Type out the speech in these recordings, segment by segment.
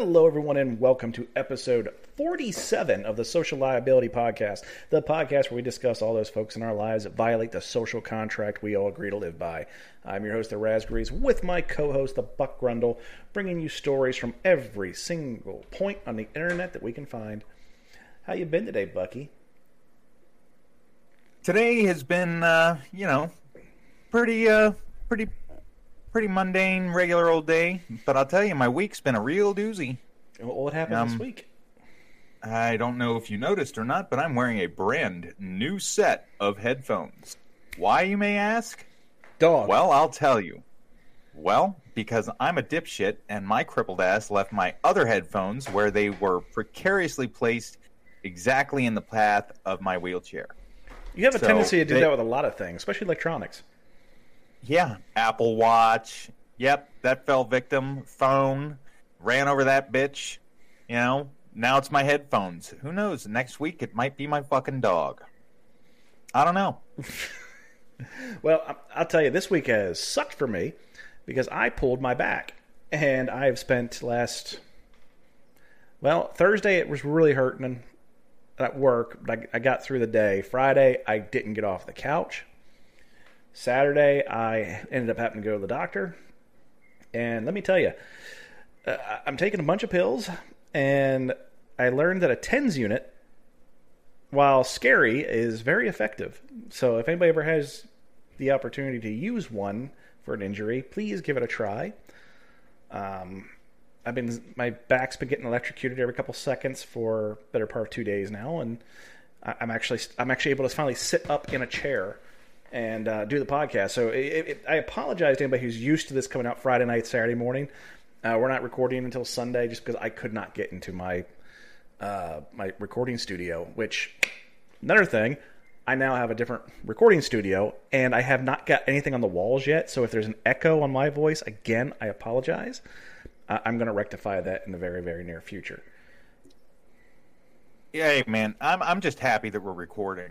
Hello, everyone, and welcome to episode 47 of the Social Liability Podcast, the podcast where we discuss all those folks in our lives that violate the social contract we all agree to live by. I'm your host, The Raspberries, with my co host, The Buck Grundle, bringing you stories from every single point on the internet that we can find. How you been today, Bucky? Today has been, uh, you know, pretty, uh, pretty pretty mundane, regular old day. But I'll tell you, my week's been a real doozy. What happened um, this week? I don't know if you noticed or not, but I'm wearing a brand new set of headphones. Why, you may ask? Dog. Well, I'll tell you. Well, because I'm a dipshit and my crippled ass left my other headphones where they were precariously placed exactly in the path of my wheelchair. You have a so tendency to do they, that with a lot of things, especially electronics. Yeah, Apple Watch. Yep, that fell victim. Phone ran over that bitch. You know, now it's my headphones. Who knows? Next week it might be my fucking dog. I don't know. well, I'll tell you, this week has sucked for me because I pulled my back, and I have spent last. Well, Thursday it was really hurting at work, but I, I got through the day. Friday I didn't get off the couch. Saturday, I ended up having to go to the doctor. And let me tell you, uh, I'm taking a bunch of pills, and I learned that a TENS unit, while scary, is very effective. So if anybody ever has the opportunity to use one for an injury, please give it a try. Um, I've been my back's been getting electrocuted every couple seconds for better part of two days now, and I'm actually I'm actually able to finally sit up in a chair and uh, do the podcast. So it, it, I apologize to anybody who's used to this coming out Friday night, Saturday morning. Uh, we're not recording until Sunday just because I could not get into my uh, my recording studio. Which another thing, I now have a different recording studio, and I have not got anything on the walls yet. So if there's an echo on my voice, again, I apologize. I'm going to rectify that in the very very near future. Yeah, man, I'm I'm just happy that we're recording.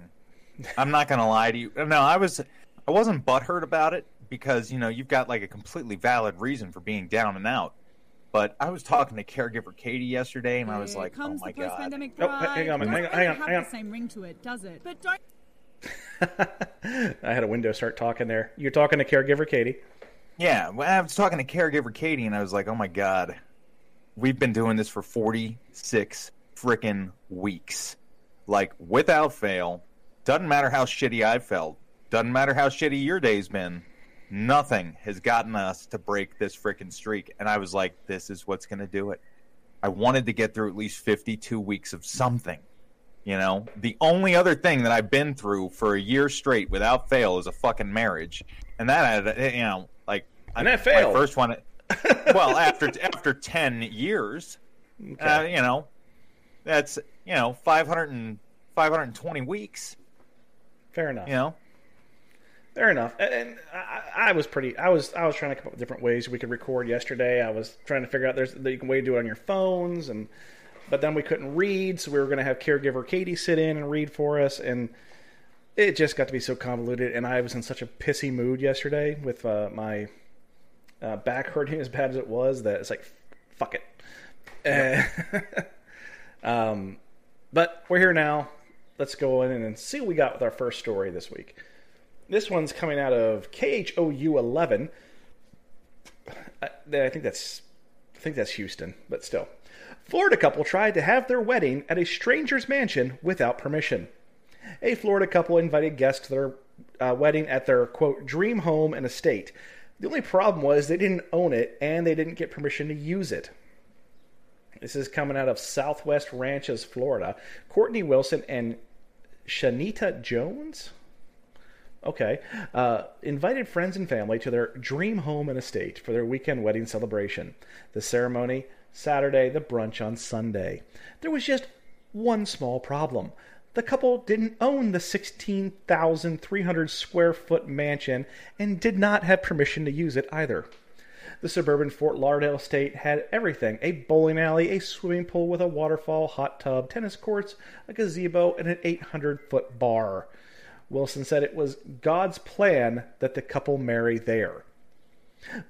I'm not gonna lie to you. No, I was I wasn't butthurt about it because you know you've got like a completely valid reason for being down and out. But I was talking to caregiver Katie yesterday, and I was like, "Oh my god!" Pandemic oh, hang on, hang on, hang on, hang on. The same ring to it, does it? But don't. I had a window start talking there. You're talking to caregiver Katie. Yeah, well, I was talking to caregiver Katie, and I was like, "Oh my god, we've been doing this for 46 freaking weeks, like without fail." Doesn't matter how shitty I've felt. Doesn't matter how shitty your day's been. Nothing has gotten us to break this freaking streak. And I was like, this is what's going to do it. I wanted to get through at least 52 weeks of something. You know, the only other thing that I've been through for a year straight without fail is a fucking marriage. And that, had, you know, like, and that failed. My first one, well, after after 10 years, okay. uh, you know, that's, you know, 500 and, 520 weeks. Fair enough. You know. Fair enough. And I, I, was pretty. I was. I was trying to come up with different ways we could record yesterday. I was trying to figure out there's that you can way to do it on your phones, and but then we couldn't read, so we were going to have caregiver Katie sit in and read for us, and it just got to be so convoluted. And I was in such a pissy mood yesterday with uh, my uh, back hurting as bad as it was that it's like, fuck it. Yep. um, but we're here now let's go in and see what we got with our first story this week. This one's coming out of KHOU 11. I, I think that's I think that's Houston, but still. Florida couple tried to have their wedding at a stranger's mansion without permission. A Florida couple invited guests to their uh, wedding at their quote dream home and estate. The only problem was they didn't own it and they didn't get permission to use it. This is coming out of Southwest Ranches, Florida. Courtney Wilson and Shanita Jones. Okay. Uh, invited friends and family to their dream home and estate for their weekend wedding celebration. The ceremony Saturday, the brunch on Sunday. There was just one small problem. The couple didn't own the 16,300 square foot mansion and did not have permission to use it either. The suburban Fort Lauderdale estate had everything a bowling alley, a swimming pool with a waterfall, hot tub, tennis courts, a gazebo, and an 800 foot bar. Wilson said it was God's plan that the couple marry there.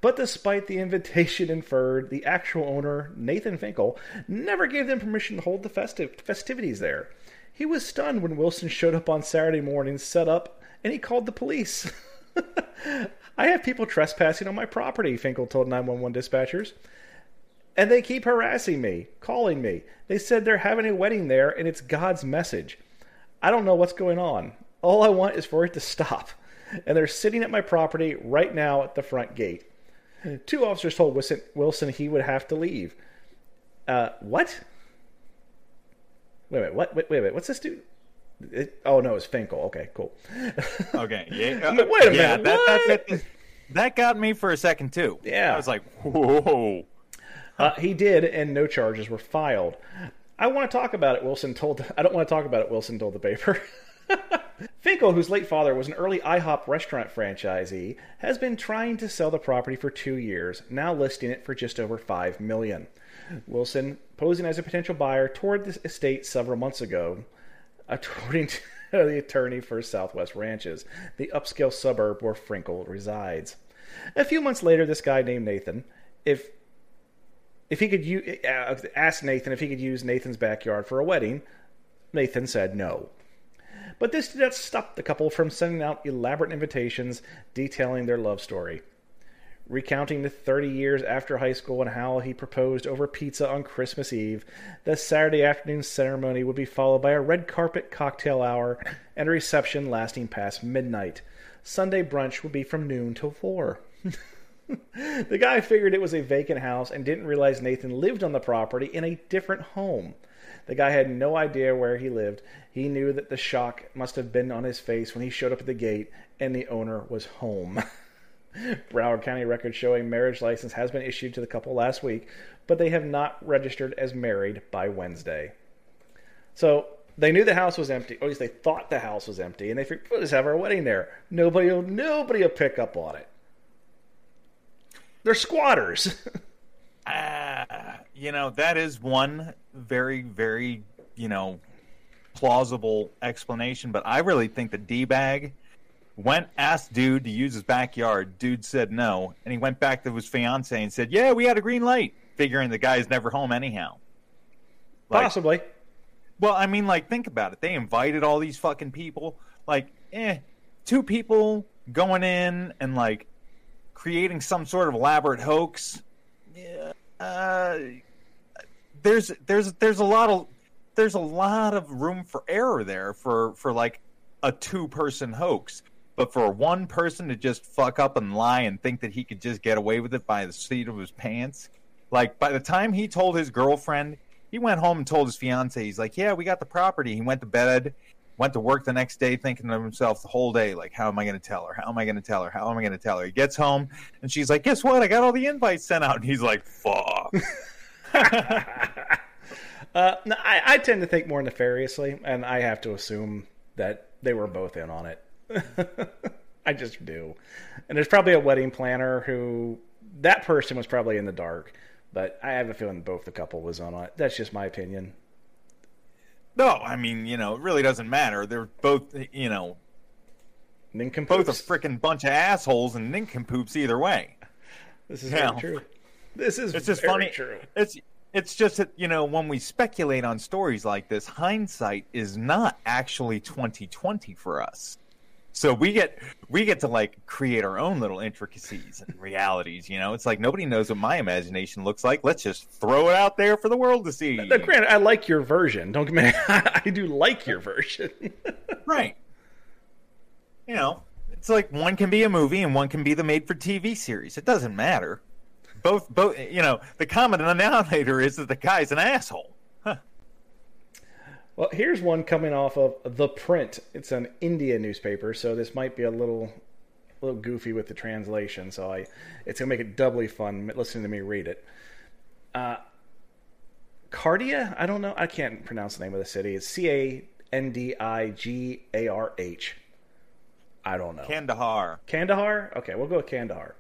But despite the invitation inferred, the actual owner, Nathan Finkel, never gave them permission to hold the festiv- festivities there. He was stunned when Wilson showed up on Saturday morning, set up, and he called the police. I have people trespassing on my property, Finkel told 911 dispatchers. And they keep harassing me, calling me. They said they're having a wedding there and it's God's message. I don't know what's going on. All I want is for it to stop. And they're sitting at my property right now at the front gate. Two officers told Wilson, he would have to leave. Uh, what? Wait, wait, what? Wait, wait, wait. What's this dude? It, oh no, it's Finkel. Okay, cool. Okay, yeah. No, wait a yeah, minute, That, that, that got me for a second too. Yeah. I was like, whoa. Uh, he did, and no charges were filed. I want to talk about it. Wilson told. I don't want to talk about it. Wilson told the paper. Finkel, whose late father was an early IHOP restaurant franchisee, has been trying to sell the property for two years, now listing it for just over five million. Wilson, posing as a potential buyer, toured the estate several months ago, according to the attorney for Southwest Ranches, the upscale suburb where Finkel resides. A few months later, this guy named Nathan, if if he could u- uh, ask Nathan if he could use Nathan's backyard for a wedding, Nathan said no. But this did not stop the couple from sending out elaborate invitations detailing their love story. Recounting the 30 years after high school and how he proposed over pizza on Christmas Eve, the Saturday afternoon ceremony would be followed by a red carpet cocktail hour and a reception lasting past midnight. Sunday brunch would be from noon till 4. The guy figured it was a vacant house and didn't realize Nathan lived on the property in a different home. The guy had no idea where he lived. He knew that the shock must have been on his face when he showed up at the gate and the owner was home. Broward County records show a marriage license has been issued to the couple last week, but they have not registered as married by Wednesday. So they knew the house was empty, or at least they thought the house was empty, and they figured, we'll just have our wedding there. Nobody will, nobody will pick up on it. They're squatters. Ah, you know, that is one very, very, you know, plausible explanation. But I really think that D bag went asked dude to use his backyard. Dude said no, and he went back to his fiance and said, "Yeah, we had a green light," figuring the guy's never home anyhow. Like, Possibly. Well, I mean, like, think about it. They invited all these fucking people. Like, eh, two people going in and like creating some sort of elaborate hoax. Yeah, uh, there's there's there's a lot of there's a lot of room for error there for for like a two person hoax. But for one person to just fuck up and lie and think that he could just get away with it by the seat of his pants, like by the time he told his girlfriend, he went home and told his fiance, he's like, "Yeah, we got the property." He went to bed, went to work the next day, thinking to himself the whole day, like, "How am I going to tell her? How am I going to tell her? How am I going to tell her?" He gets home and she's like, "Guess what? I got all the invites sent out." And he's like, "Fuck." Uh, no, I, I tend to think more nefariously, and I have to assume that they were both in on it. I just do. And there's probably a wedding planner who that person was probably in the dark, but I have a feeling both the couple was on it. That's just my opinion. no, I mean, you know, it really doesn't matter. They're both, you know, Nincompoops. both a freaking bunch of assholes and nincompoops either way. This is very true. This is It's just very funny. true. It's it's just that you know when we speculate on stories like this, hindsight is not actually twenty twenty for us. So we get we get to like create our own little intricacies and realities. You know, it's like nobody knows what my imagination looks like. Let's just throw it out there for the world to see. Now, granted, I like your version. Don't get me. I do like your version. Right. You know, it's like one can be a movie and one can be the made for TV series. It doesn't matter. Both, both. You know, the common denominator is that the guy's an asshole. Well, here's one coming off of The Print. It's an India newspaper, so this might be a little a little goofy with the translation, so I it's gonna make it doubly fun listening to me read it. Uh, Cardia, I don't know, I can't pronounce the name of the city. It's C A N D I G A R H. I don't know. Kandahar. Kandahar? Okay, we'll go with Kandahar.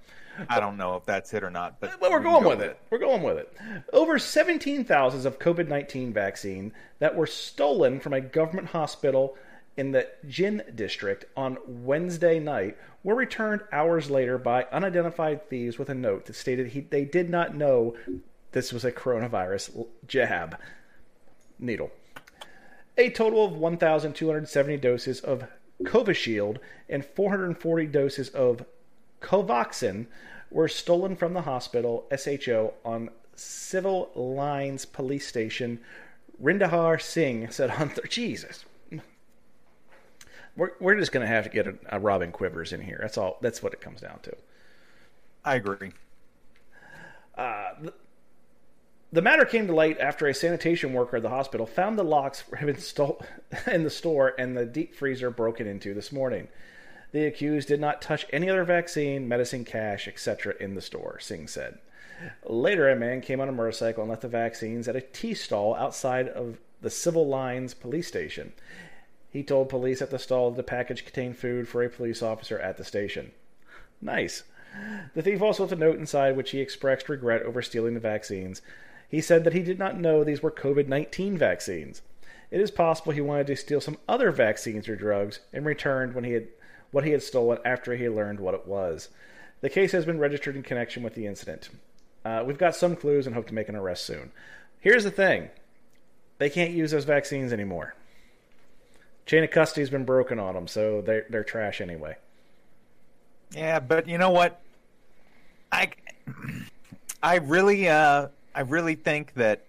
I don't know if that's it or not, but Well, we're going go with it. We're going with it. Over 17,000 of COVID 19 vaccine that were stolen from a government hospital in the Jind district on Wednesday night were returned hours later by unidentified thieves with a note that stated he, they did not know this was a coronavirus jab needle. A total of 1,270 doses of Covishield and 440 doses of Covaxin were stolen from the hospital SHO on Civil Lines Police Station. Rindahar Singh said on th- Jesus. We're, we're just going to have to get a, a Robin Quivers in here. That's all. That's what it comes down to. I agree. Uh, the matter came to light after a sanitation worker at the hospital found the locks had been stole in the store and the deep freezer broken into this morning. The accused did not touch any other vaccine, medicine, cash, etc. in the store, Singh said. Later, a man came on a motorcycle and left the vaccines at a tea stall outside of the Civil Lines police station. He told police at the stall that the package contained food for a police officer at the station. Nice. The thief also left a note inside which he expressed regret over stealing the vaccines. He said that he did not know these were COVID 19 vaccines. It is possible he wanted to steal some other vaccines or drugs and returned when he had what he had stolen after he learned what it was. The case has been registered in connection with the incident. Uh, we've got some clues and hope to make an arrest soon. Here's the thing they can't use those vaccines anymore. Chain of custody's been broken on them, so they're, they're trash anyway. Yeah, but you know what? I I really uh I really think that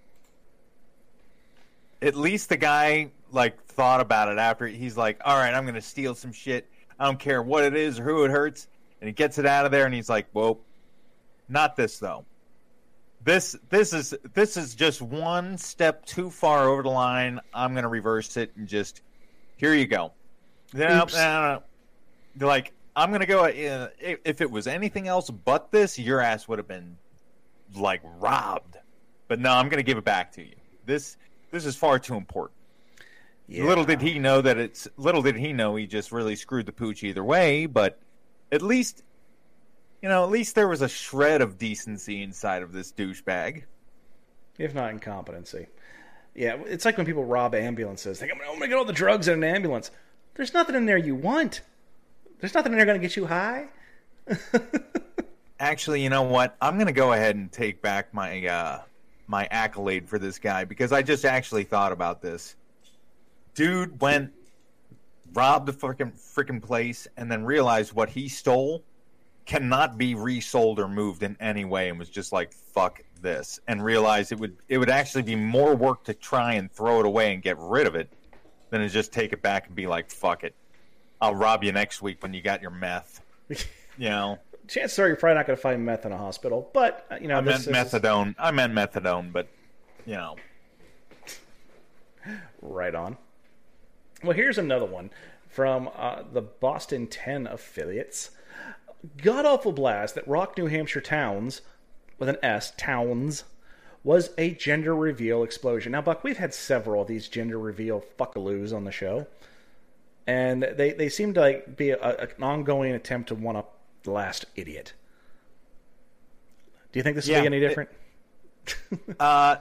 at least the guy like thought about it after he's like, "All right, I'm going to steal some shit. I don't care what it is or who it hurts." And he gets it out of there and he's like, "Whoa. Not this though. This this is this is just one step too far over the line. I'm going to reverse it and just here you go." No, Oops. no, no, no. Like I'm gonna go. Uh, if if it was anything else but this, your ass would have been like robbed. But no, I'm gonna give it back to you. This this is far too important. Yeah. Little did he know that it's. Little did he know he just really screwed the pooch either way. But at least, you know, at least there was a shred of decency inside of this douchebag. if not incompetency. Yeah, it's like when people rob ambulances. They go, I'm going to get all the drugs in an ambulance. There's nothing in there you want. There's nothing in there going to get you high. Actually, you know what? I'm gonna go ahead and take back my uh, my accolade for this guy because I just actually thought about this. Dude went robbed the freaking freaking place and then realized what he stole cannot be resold or moved in any way and was just like fuck this and realized it would it would actually be more work to try and throw it away and get rid of it than to just take it back and be like fuck it I'll rob you next week when you got your meth you know Chances are you're probably not going to find meth in a hospital, but uh, you know I meant is methadone. I meant methadone, but you know, right on. Well, here's another one from uh, the Boston 10 affiliates. God awful blast that rocked New Hampshire towns with an S towns was a gender reveal explosion. Now, Buck, we've had several of these gender reveal fuckaloos on the show, and they they seem to like be a, a- an ongoing attempt to one up the last idiot. Do you think this will Yeah, be any it- different? uh,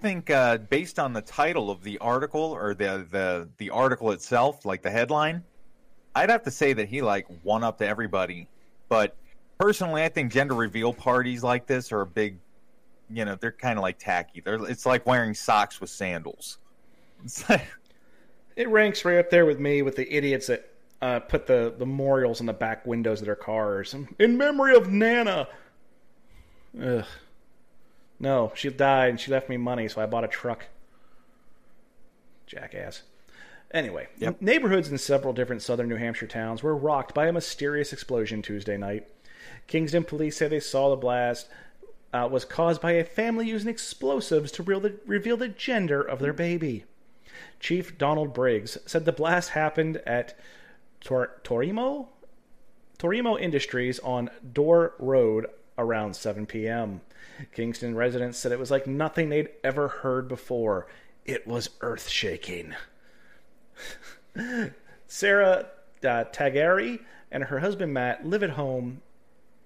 think uh, based on the title of the article or the the the article itself, like the headline, I'd have to say that he like won up to everybody. But personally, I think gender reveal parties like this are a big, you know, they're kind of like tacky. They're it's like wearing socks with sandals. It ranks right up there with me with the idiots that uh, put the, the memorials in the back windows of their cars in memory of Nana. Ugh. No, she died and she left me money, so I bought a truck. Jackass. Anyway, Yep. neighborhoods in several different southern New Hampshire towns were rocked by a mysterious explosion Tuesday night. Kingston police say they saw the blast uh, was caused by a family using explosives to reveal the, reveal the gender of their baby. Chief Donald Briggs said the blast happened at Tor- Torromeo, Torromeo Industries on Door Road around 7 p.m. Kingston residents said it was like nothing they'd ever heard before. It was earth shaking. Sarah uh, Tagari and her husband Matt live at home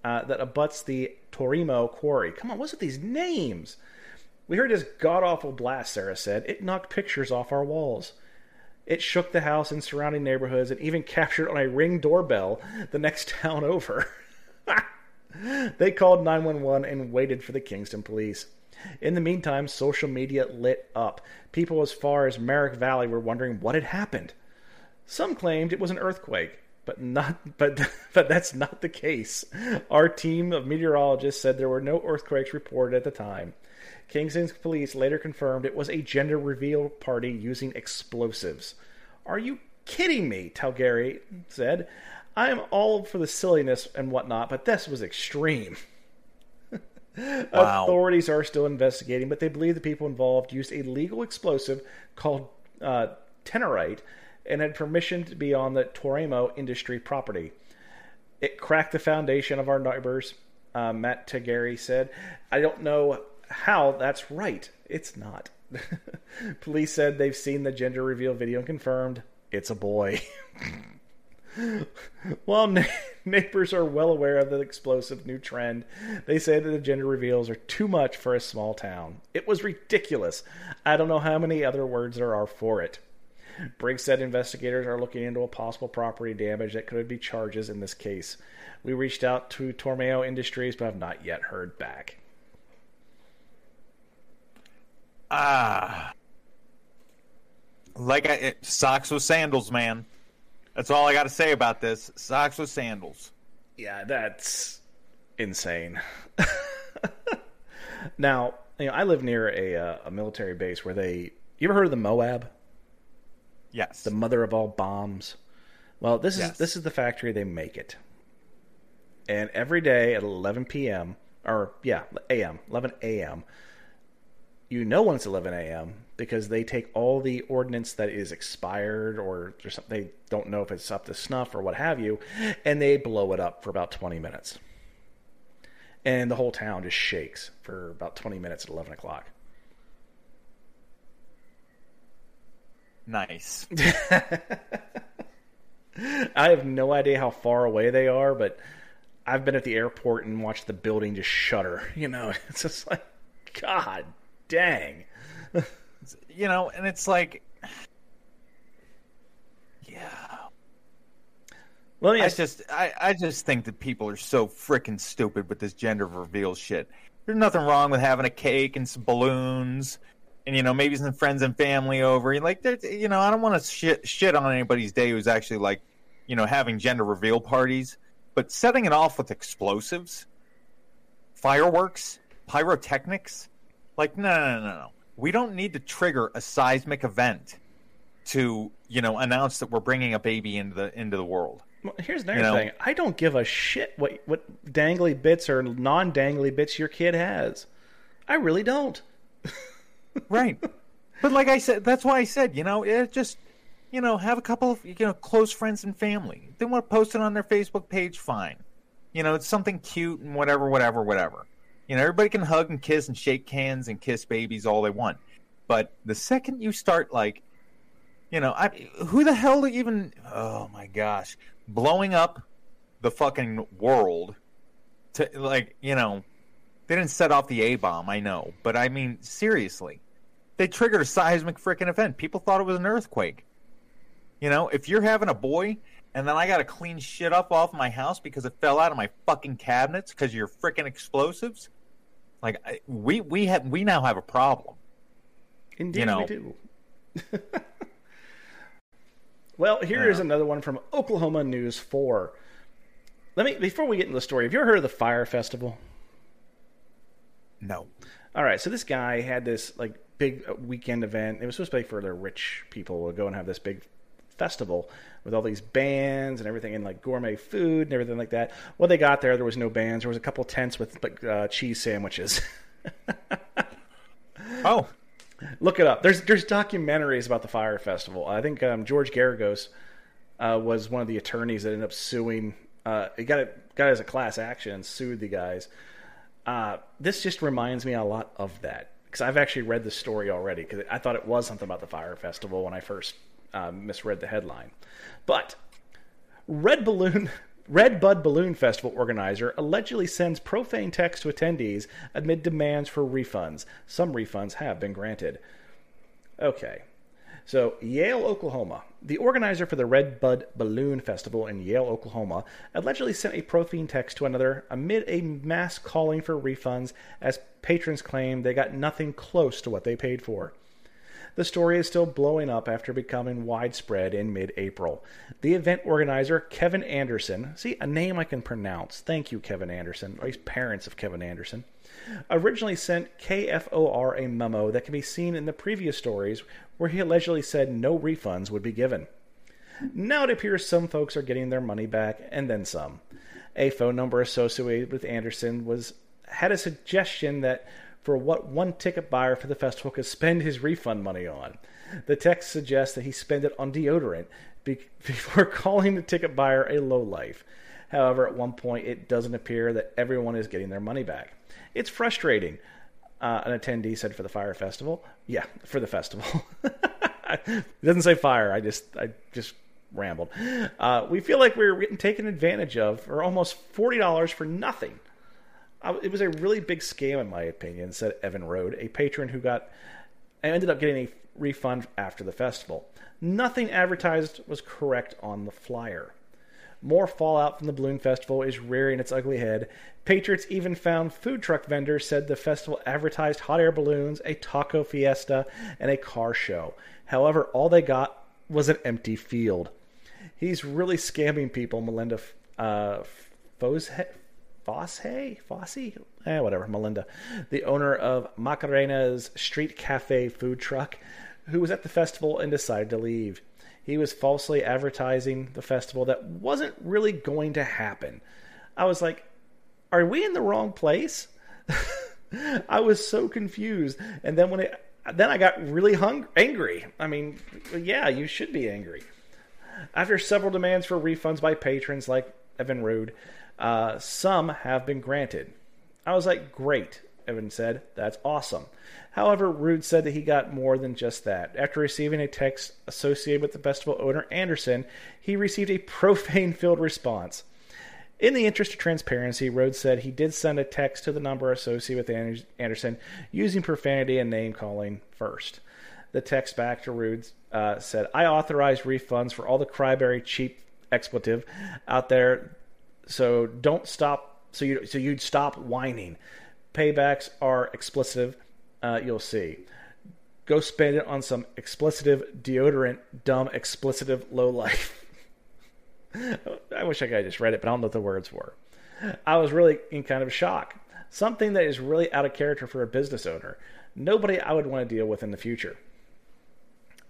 uh, that abuts the Torromeo quarry. Come on, what's with these names? We heard this god awful blast, Sarah said. It knocked pictures off our walls. It shook the house and surrounding neighborhoods and even captured on a ring doorbell the next town over. they called 911 and waited for the Kingston police. In the meantime, social media lit up. People as far as Merrimack Valley were wondering what had happened. Some claimed it was an earthquake, but not but but that's not the case. Our team of meteorologists said there were no earthquakes reported at the time. Kingston's police later confirmed it was a gender reveal party using explosives. Are you kidding me? Talgary said. I am all for the silliness and whatnot, but this was extreme. Wow. Authorities are still investigating, but they believe the people involved used a legal explosive called uh, Tannerite and had permission to be on the Torromeo industry property. It cracked the foundation of our neighbors, uh, Matt Tagari said. I don't know how that's right. It's not. Police said they've seen the gender reveal video and confirmed it's a boy. While na- neighbors are well aware of the explosive new trend, they say that the gender reveals are too much for a small town. It was ridiculous. I don't know how many other words there are for it. Briggs said investigators are looking into a possible property damage that could be charges in this case. We reached out to Torromeo Industries but have not yet heard back. Ah. Like I, it, socks with sandals, man. That's all I got to say about this. Socks with sandals. Yeah, that's insane. now, you know, I live near a uh, a military base where they. You ever heard of the Moab, Yes. the mother of all bombs? Well, this is Yes. this is the factory they make it. And every day at 11 p.m. or yeah, a.m. 11 a.m. You know when it's 11 a.m. because they take all the ordnance that is expired or something they don't know if it's up to snuff or what have you, and they blow it up for about 20 minutes. And the whole town just shakes for about 20 minutes at 11 o'clock. nice. I have no idea how far away they are, but I've been at the airport and watched the building just shudder. You know, it's just like, God dang. You know, and it's like, yeah. Let me I just, I, I just think that people are so freaking stupid with this gender reveal shit. There's nothing wrong with having a cake and some balloons, and you know maybe some friends and family over. And like, there's, you know, I don't want to shit shit on anybody's day who's actually like, you know, having gender reveal parties, but setting it off with explosives, fireworks, pyrotechnics, like, no, no, no, no. We don't need to trigger a seismic event to, you know, announce that we're bringing a baby into the into the world. Well, here's another know- thing. I don't give a shit what what dangly bits or non dangly bits your kid has. I really don't. right but like i said that's why i said you know it just you know have a couple of you know close friends and family if they want to post it on their facebook page fine you know it's something cute and whatever whatever whatever you know everybody can hug and kiss and shake hands and kiss babies all they want but the second you start like you know I, who the hell even oh my gosh blowing up the fucking world to like you know they didn't set off the A bomb, I know, but I mean seriously, they triggered a seismic freaking event. People thought it was an earthquake. You know, if you're having a boy and then I got to clean shit up off my house because it fell out of my fucking cabinets because of your freaking explosives, like I, we we have we now have a problem. Indeed, You know. we do. well, here is Yeah. another one from Oklahoma News 4. Let me before we get into the story. Have you ever heard of the Fyre Festival? No. All right, so this guy had this like big uh, weekend event. It was supposed to be for the rich people to go and have this big festival with all these bands and everything and like gourmet food and everything like that. Well, they got there, there was no bands. There was a couple tents with like uh, cheese sandwiches. Oh, Look it up. There's there's documentaries about the Fyre Festival. I think um, George Geragos uh, was one of the attorneys that ended up suing. Uh, he got it got it as a class action and sued the guys. Uh, this just reminds me a lot of that because I've actually read the story already because I thought it was something about the Fyre Festival when I first uh, misread the headline. But Red Balloon Red Bud Balloon Festival organizer allegedly sends profane text to attendees amid demands for refunds. Some refunds have been granted. Okay. So, Yale, Oklahoma. The organizer for the Red Bud Balloon Festival in Yale, Oklahoma, allegedly sent a profane text to another amid a mass calling for refunds as patrons claimed they got nothing close to what they paid for. The story is still blowing up after becoming widespread in mid April. The event organizer, Kevin Anderson, see, a name I can pronounce. Thank you, Kevin Anderson, or he's parents of Kevin Anderson, originally sent KFOR a memo that can be seen in the previous stories where he allegedly said no refunds would be given. Now it appears some folks are getting their money back and then some. A phone number associated with Anderson was had a suggestion that for what one ticket buyer for the festival could spend his refund money on. The text suggests that he spent it on deodorant be- before calling the ticket buyer a lowlife. However, at one point, it doesn't appear that everyone is getting their money back. It's frustrating, uh, an attendee said for the fire festival. Yeah, for the festival. it doesn't say fire. I just I just rambled. Uh, we feel like we we're getting taken advantage of for almost forty dollars for nothing. It was a really big scam, in my opinion," said Evan Rode, a patron who got and ended up getting a refund after the festival. Nothing advertised was correct on the flyer. More fallout from the Balloon Festival is rearing its ugly head. Patriots even found food truck vendors said the festival advertised hot air balloons, a taco fiesta, and a car show. However, all they got was an empty field. He's really scamming people, Melinda uh, Fosse, Fosse, eh, whatever, Melinda, the owner of Macarena's Street Cafe food truck, who was at the festival and decided to leave. He was falsely advertising the festival that wasn't really going to happen. I was like, are we in the wrong place? I was so confused. And then when it, then I got really hung, angry. I mean, yeah, you should be angry. After several demands for refunds by patrons like Evan Rude, uh, some have been granted. I was like, great, Evan said. That's awesome. However, Rude said that he got more than just that. After receiving a text associated with the festival owner Anderson, he received a profane filled response. In the interest of transparency, Rhodes said he did send a text to the number associated with Anderson using profanity and name calling first. The text back to Rhodes uh, said, I authorized refunds for all the Cryberry cheap expletive out there so don't stop. So you so you'd stop whining. Paybacks are explicit. Uh, you'll see. Go spend it on some explicit deodorant, dumb explicit low life. I wish I could just read it, but I don't know what the words were. I was really in kind of shock. Something that is really out of character for a business owner. Nobody I would want to deal with in the future.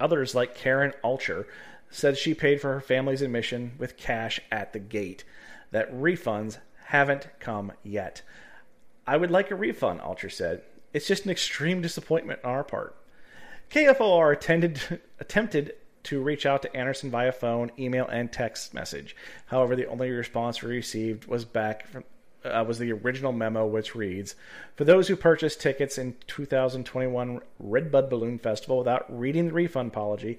Others, like Karen Alcher, said she paid for her family's admission with cash at the gate that refunds haven't come yet. I would like a refund, Alcher said. It's just an extreme disappointment on our part. KFOR attended, attempted to reach out to Anderson via phone, email, and text message. However, the only response we received was back from uh, was the original memo, which reads: For those who purchased tickets in 2021 Redbud Balloon Festival without reading the refund policy,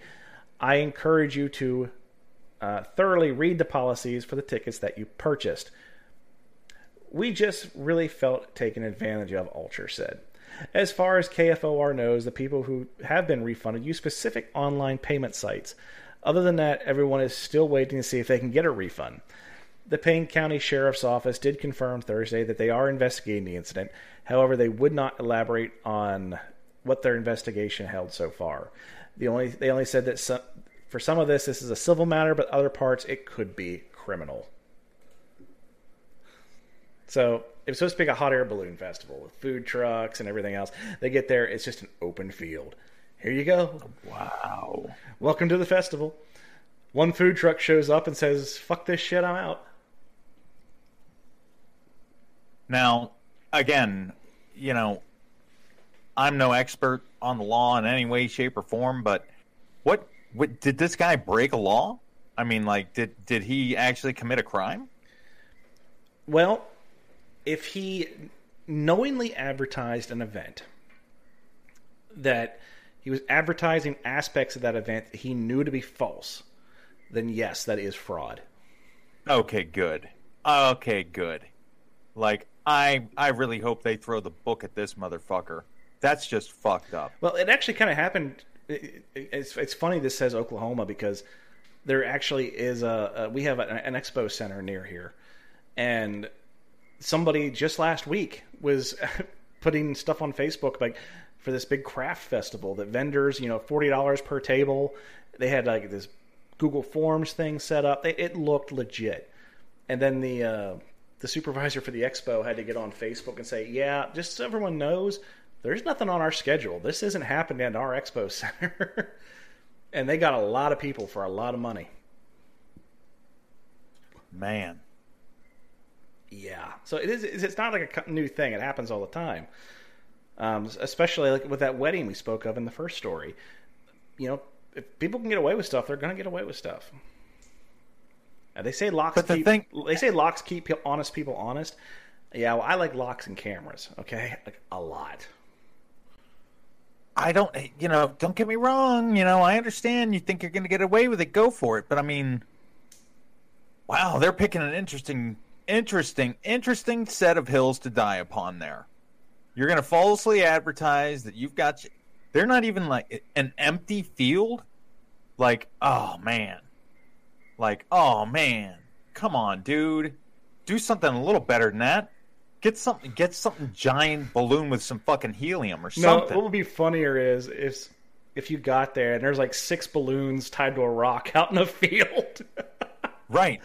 I encourage you to uh, thoroughly read the policies for the tickets that you purchased. We just really felt taken advantage of, Alcher said. As far as KFOR knows, the people who have been refunded use specific online payment sites. Other than that, everyone is still waiting to see if they can get a refund. The Payne County Sheriff's Office did confirm Thursday that they are investigating the incident. However, they would not elaborate on what their investigation held so far. The only they only said that some, for some of this, this is a civil matter, but other parts, it could be criminal. So it was supposed to be a hot air balloon festival with food trucks and everything else. They get there, it's just an open field. Here you go. Wow. Welcome to the festival. One food truck shows up and says, fuck this shit, I'm out. Now, again, you know, I'm no expert on the law in any way, shape, or form, but what what, did this guy break a law? I mean, like, did did he actually commit a crime? Well, if he knowingly advertised an event that he was advertising aspects of that event that he knew to be false, then yes, that is fraud. Okay, good. Okay, good. Like I I really hope they throw the book at this motherfucker. That's just fucked up. Well, it actually kind of happened it, it, it's it's funny this says Oklahoma because there actually is a, a we have a, an expo center near here, and somebody just last week was putting stuff on Facebook like for this big craft festival that vendors, you know, forty dollars per table. They had like this Google Forms thing set up. It, it looked legit, and then the uh, the supervisor for the expo had to get on Facebook and say, "Yeah, just so everyone knows, there's nothing on our schedule. This isn't happening at our expo center." and they got a lot of people for a lot of money. Man. Yeah. So it is. It's not like a new thing. It happens all the time. Um, especially like with that wedding we spoke of in the first story. You know, if people can get away with stuff, they're going to get away with stuff. Uh, they say locks But the keep. thing- They say locks keep honest people honest. Yeah, well, I like locks and cameras. Okay, like a lot. I don't, eh, you know, don't get me wrong. You know, I understand you think you're going to get away with it. Go for it. But I mean, wow, they're picking an interesting, interesting, interesting set of hills to die upon there. You're going to falsely advertise that you've got, they're not even like eh, an empty field. Like, oh man. Like, oh man. Come on, dude. Do something a little better than that. Get something, get something giant balloon with some fucking helium or something. No, what would be funnier is if if you got there and there's like six balloons tied to a rock out in a field. Right.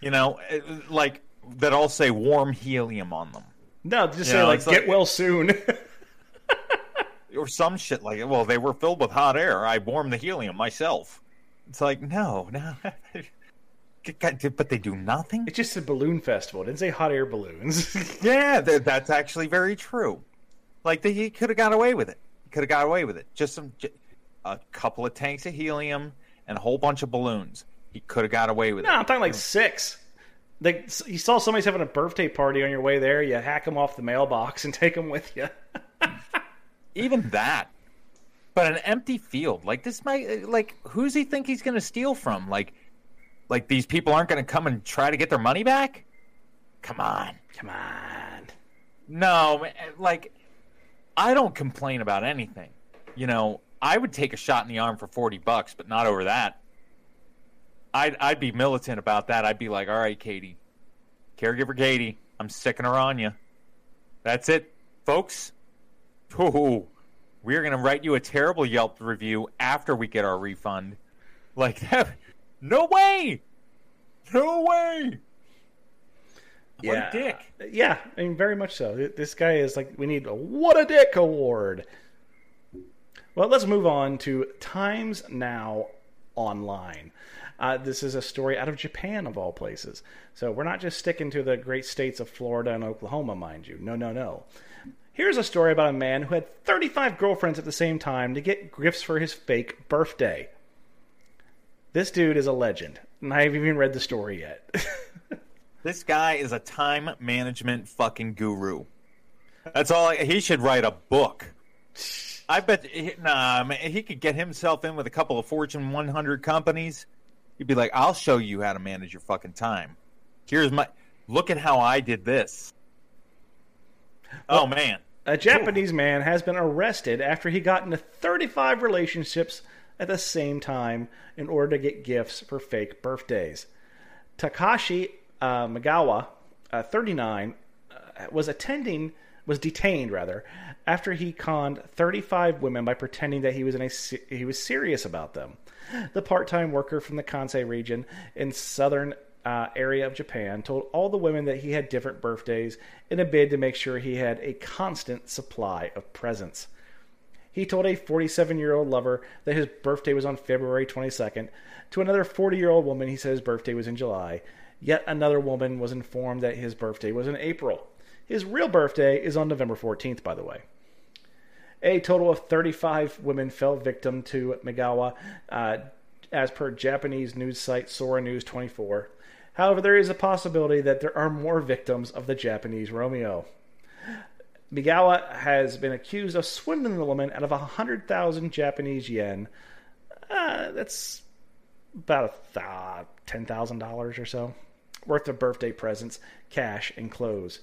you know, eh, like that all say warm helium on them no, just You say know, like "Get like- well soon." or some shit like, well, they were filled with hot air. I warmed the helium myself. It's like, no, no. but they do nothing? It's just a balloon festival. It didn't say hot air balloons. Yeah, th- that's actually very true. Like they, he could have got away with it. He Could have got away with it. Just some, j- a couple of tanks of helium and a whole bunch of balloons. He could have got away with no, it. I'm talking like six. Like you saw somebody's having a birthday party on your way there, you hack them off the mailbox and take them with you. even that but an empty field like this might like who's he think he's going to steal from like like these people aren't going to come and try to get their money back? Come on. Come on. no like i don't complain about anything. You know i would take a shot in the arm for 40 bucks but not over that. I'd i'd be militant about that. I'd be like all right katie. Caregiver katie i'm sicking her on you that's it folks. Ooh, we're going to write you a terrible Yelp review after we get our refund. Like that. No way. No way. What yeah. a dick. Yeah, I mean, very much so. This guy is like, we need a What a Dick award. Well, let's move on to Times Now Online. Uh, this is a story out of Japan, of all places. So we're not just sticking to the great states of Florida and Oklahoma, mind you. No, no, no. Here's a story about a man who had 35 girlfriends at the same time to get gifts for his fake birthday. This dude is a legend, and I haven't even read the story yet. This guy is a time management fucking guru. That's all. I, he should write a book. I bet. Nah, man, he could get himself in with a couple of Fortune 100 companies. He'd be like, "I'll show you how to manage your fucking time. Here's my. Look at how I did this. Oh man, A Japanese man has been arrested after he got into 35 relationships at the same time in order to get gifts for fake birthdays. Takashi uh, Magawa, uh, 39, uh, was attending was detained rather after he conned 35 women by pretending that he was in a he was serious about them. The part-time worker from the Kansai region in southern uh, area of Japan told all the women that he had different birthdays in a bid to make sure he had a constant supply of presents. He told a 47 year old lover that his birthday was on February 22nd. To another 40 year old woman, he said his birthday was in July. Yet another woman was informed that his birthday was in April. His real birthday is on November 14th, by the way. A total of 35 women fell victim to Migawa, uh, as per Japanese news site Sora News 24. However, there is a possibility that there are more victims of the Japanese Romeo. Migawa has been accused of swindling the woman out of 100,000 Japanese yen. Uh, that's about th- $10,000 or so worth of birthday presents, cash, and clothes.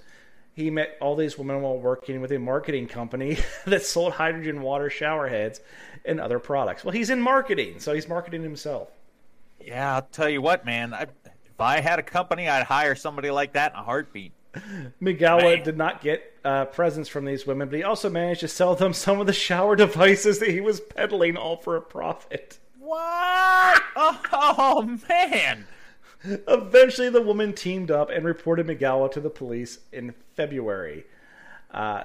he met all these women while working with a marketing company that sold hydrogen water shower heads and other products. Well, he's in marketing, so he's marketing himself. Yeah, I'll tell you what, man. I, if I had a company, I'd hire somebody like that in a heartbeat. Migawa Man. did not get uh, presents from these women, but he also managed to sell them some of the shower devices that he was peddling, all for a profit. What? Oh, man. Eventually, the woman teamed up and reported Migawa to the police in February. Uh,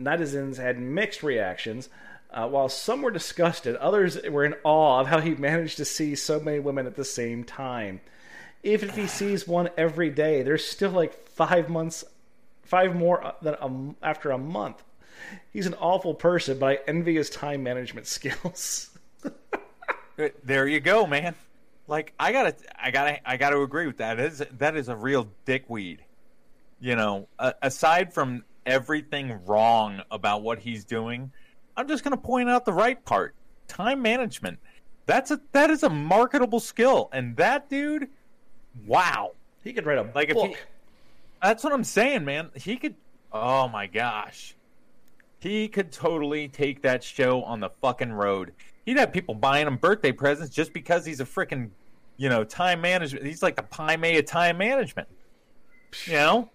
netizens had mixed reactions. Uh, while some were disgusted, others were in awe of how he managed to see so many women at the same time. Even if he sees one every day, there's still like five months, five more uh, than a, after a month. He's an awful person, but I envy his time management skills. There you go, man. Like I gotta, I gotta, I gotta agree with that. It is that is a real dickweed. You know, uh, aside from everything wrong about what he's doing, I'm just gonna point out the right part: time management. That's a that is a marketable skill, and that dude, wow. he could write a Like, if book. he- That's what I'm saying, man. He could. Oh my gosh, he could totally take that show on the fucking road. He'd have people buying him birthday presents just because he's a freaking, you know, time management. He's like the Pai Mei of time management. You know?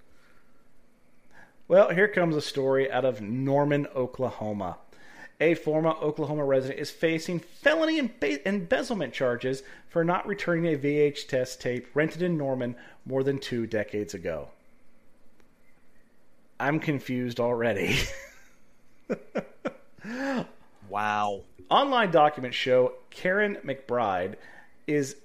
Well, here comes a story out of Norman, Oklahoma. A former Oklahoma resident is facing felony embe- embezzlement charges for not returning a VHS tape rented in Norman more than two decades ago. I'm confused already. Wow. Online documents show Caron McBride is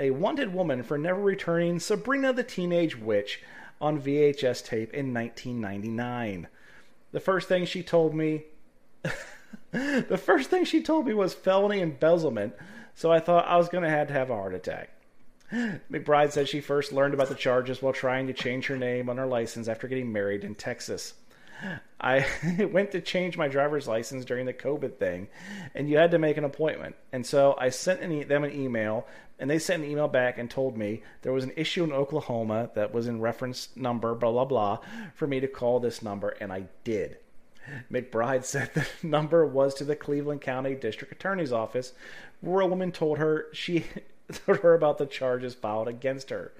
a wanted woman for never returning Sabrina the Teenage Witch on VHS tape in 1999. The first thing she told me the first thing she told me was felony embezzlement, so I thought I was going to have to have a heart attack. McBride said she first learned about the charges while trying to change her name on her license after getting married in Texas. I went to change my driver's license during the COVID thing, and you had to make an appointment. And so I sent an e- them an email, and they sent an email back and told me there was an issue in Oklahoma that was in reference number, blah, blah, blah, for me to call this number, and I did. McBride said the number was to the Cleveland County District Attorney's Office, where a woman told her she told her about the charges filed against her.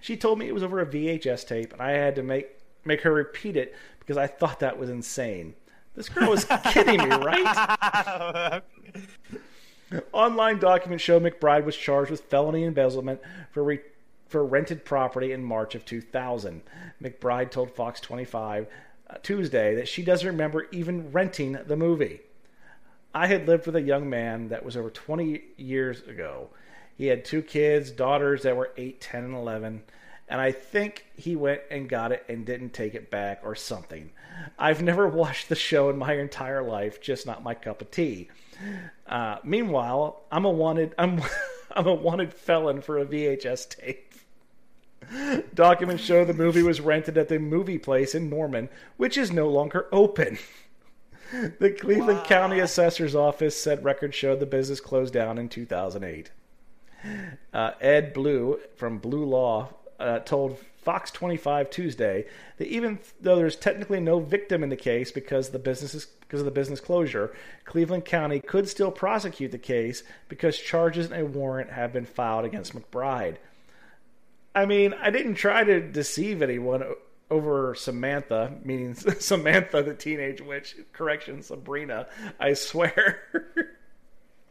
She told me it was over a VHS tape, and I had to make make her repeat it because I thought that was insane. This girl was kidding me, right? Online documents show McBride was charged with felony embezzlement for re- for rented property in March of 2000. McBride told Fox 25 uh, Tuesday that she doesn't remember even renting the movie. I had lived with a young man that was over 20 years ago. He had two kids, daughters that were 8, 10, and 11, and I think he went and got it and didn't take it back or something. I've never watched the show in my entire life, just not my cup of tea. Uh, meanwhile, I'm a wanted I'm I'm a wanted felon for a VHS tape. Documents show the movie was rented at the movie place in Norman, which is no longer open. The Cleveland County Assessor's Office said records showed the business closed down in 2008. Uh, Ed Blue from Blue Law uh, told Fox 25 Tuesday that even though there's technically no victim in the case because the business is, because of the business closure, Cleveland County could still prosecute the case because charges and a warrant have been filed against McBride. I mean, I didn't try to deceive anyone over Samantha, meaning Samantha the teenage witch. Correction, Sabrina. I swear.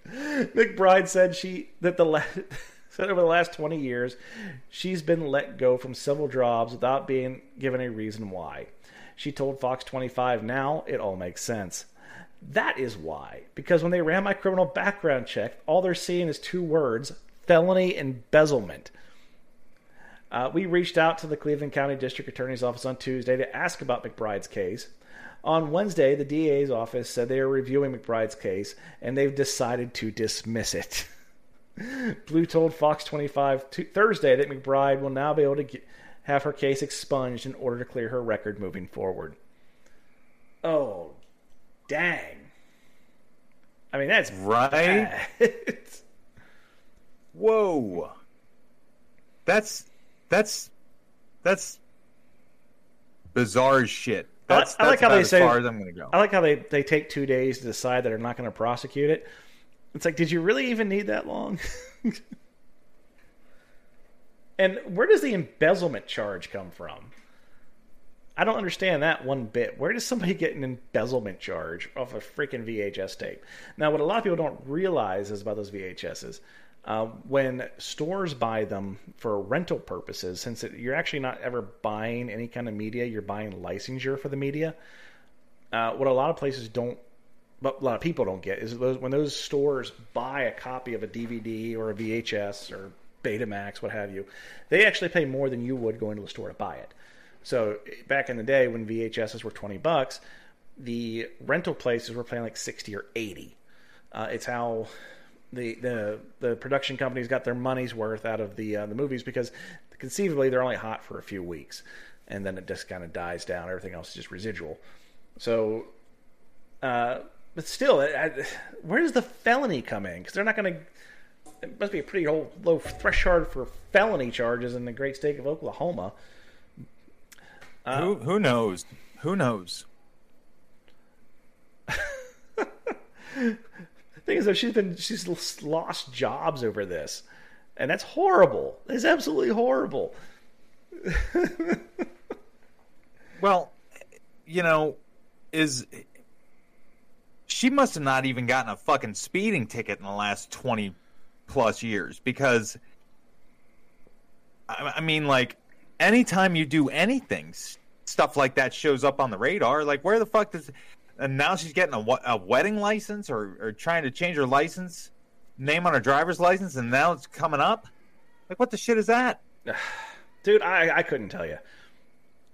McBride said she that the la- said over the last 20 years she's been let go from several jobs without being given a reason why. She told Fox 25, "Now it all makes sense." That is why, because when they ran my criminal background check, all they're seeing is two words: felony embezzlement. Uh, we reached out to the Cleveland County District Attorney's Office on Tuesday to ask about McBride's case. On Wednesday, the DA's office said they are reviewing McBride's case and they've decided to dismiss it. Blue told Fox 25 t- Thursday that McBride will now be able to get, have her case expunged in order to clear her record moving forward. Oh, dang. I mean, that's Right? bad. Whoa. That's that's that's bizarre as shit. I like- That's, I like that's how they as say- far as I'm going to go. I like how they, they take two days to decide that they're not going to prosecute it. It's like, did you really even need that long? and where does the embezzlement charge come from? I don't understand that one bit. Where does somebody get an embezzlement charge off a freaking VHS tape? Now, what a lot of people don't realize is about those VHSs. Uh, when stores buy them for rental purposes, since it, you're actually not ever buying any kind of media, you're buying licensure for the media. Uh, what a lot of places don't, but a lot of people don't get is those when those stores buy a copy of a DVD or a VHS or Betamax, what have you, they actually pay more than you would going to a store to buy it. So back in the day when VHSs were twenty bucks, the rental places were paying like sixty or eighty. Uh, it's how the the the production companies got their money's worth out of the uh, the movies because conceivably they're only hot for a few weeks, and then it just kind of dies down. Everything else is just residual. So, uh, but still, I, I- where does the felony come in? Because they're not going to. It must be a pretty old, low threshold for felony charges in the great state of Oklahoma. who who knows? Who knows? thing is, though, she's been she's lost jobs over this, and that's horrible. It's absolutely horrible. Well, you know, is she must have not even gotten a fucking speeding ticket in the last 20 plus years because I, I mean like anytime you do anything stuff like that shows up on the radar like where the fuck does and now she's getting a, a wedding license or, or trying to change her license name on her driver's license and now it's coming up like what the shit is that Dude, I, I couldn't tell you.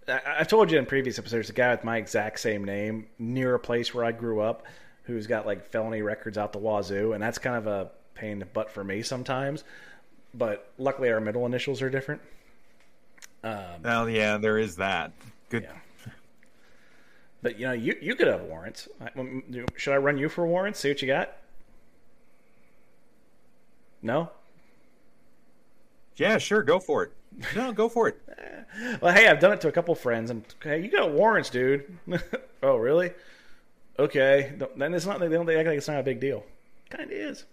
I, I've told you in previous episodes, a guy with my exact same name near a place where I grew up who's got like felony records out the wazoo, and that's kind of a pain in the butt for me sometimes. But luckily, our middle initials are different. Um, well yeah there is that good Yeah. But you know, you you could have warrants. Um, Should I run you for warrants? See what you got. No. yeah sure go for it no go for it Well, hey, I've done it to a couple friends, and hey, you got warrants, dude. oh, really? Okay, then it's not. They don't they act like it's not a big deal. Kind of is.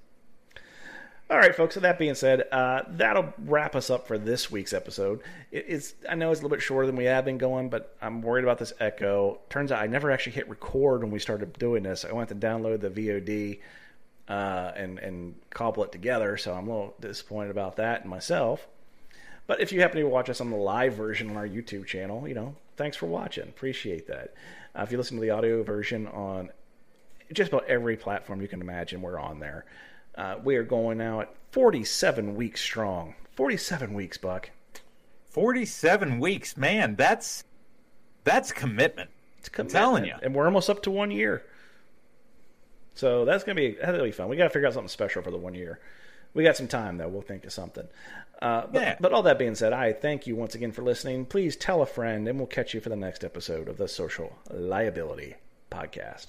All right, folks. So that being said, uh, that'll wrap us up for this week's episode. It, it's I know it's a little bit shorter than we have been going, but I'm worried about this echo. Turns out I never actually hit record when we started doing this. I went to download the VOD uh, and and cobble it together, so I'm a little disappointed about that in myself. But if you happen to watch us on the live version on our YouTube channel, you know, thanks for watching. Appreciate that. Uh, if you listen to the audio version on just about every platform you can imagine, we're on there. Uh, we are going now at 47 weeks strong. 47 weeks, Buck. 47 weeks man that's that's commitment It's I'm telling you. and we're almost up to one year. So that's gonna be that'll be fun. We got to figure out something special for the one year. We got some time though. We'll think of something. Uh, but, Yeah. but all that being said, I thank you once again for listening. Please tell a friend, and we'll catch you for the next episode of the Social Liability Podcast.